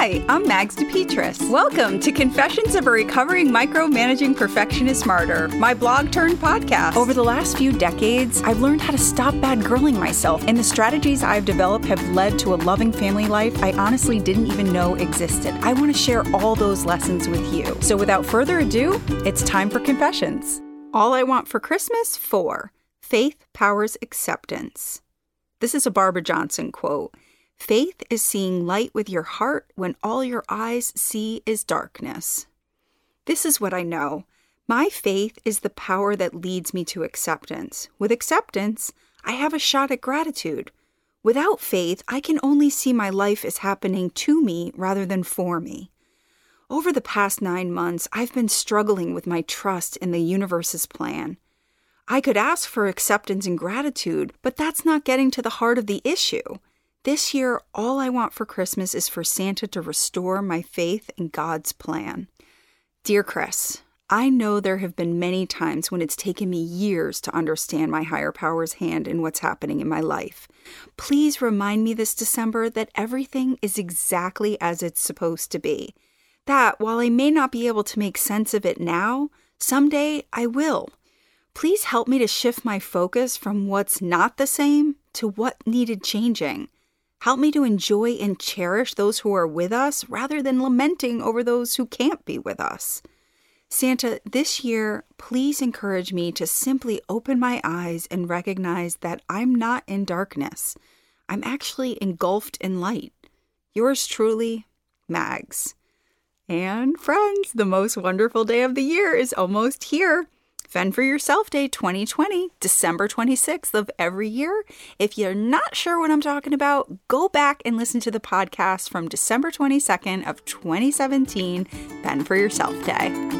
Hi, I'm Mags DePetris. Welcome to Confessions of a Recovering Micromanaging Perfectionist Martyr, my blog turned podcast. Over the last few decades, I've learned how to stop bad girling myself, and the strategies I've developed have led to a loving family life I honestly didn't even know existed. I want to share all those lessons with you. So without further ado, it's time for Confessions. All I Want for Christmas 4 Faith Powers Acceptance. This is a Barbara Johnson quote. Faith is seeing light with your heart when all your eyes see is darkness. This is what I know. My faith is the power that leads me to acceptance. With acceptance, I have a shot at gratitude. Without faith, I can only see my life as happening to me rather than for me. Over the past nine months, I've been struggling with my trust in the universe's plan. I could ask for acceptance and gratitude, but that's not getting to the heart of the issue. This year, all I want for Christmas is for Santa to restore my faith in God's plan. Dear Chris, I know there have been many times when it's taken me years to understand my higher power's hand in what's happening in my life. Please remind me this December that everything is exactly as it's supposed to be. That while I may not be able to make sense of it now, someday I will. Please help me to shift my focus from what's not the same to what needed changing. Help me to enjoy and cherish those who are with us rather than lamenting over those who can't be with us. Santa, this year, please encourage me to simply open my eyes and recognize that I'm not in darkness. I'm actually engulfed in light. Yours truly, Mags. And friends, the most wonderful day of the year is almost here. Fend for Yourself Day 2020, December 26th of every year. If you're not sure what I'm talking about, go back and listen to the podcast from December 22nd of 2017, Fend for Yourself Day.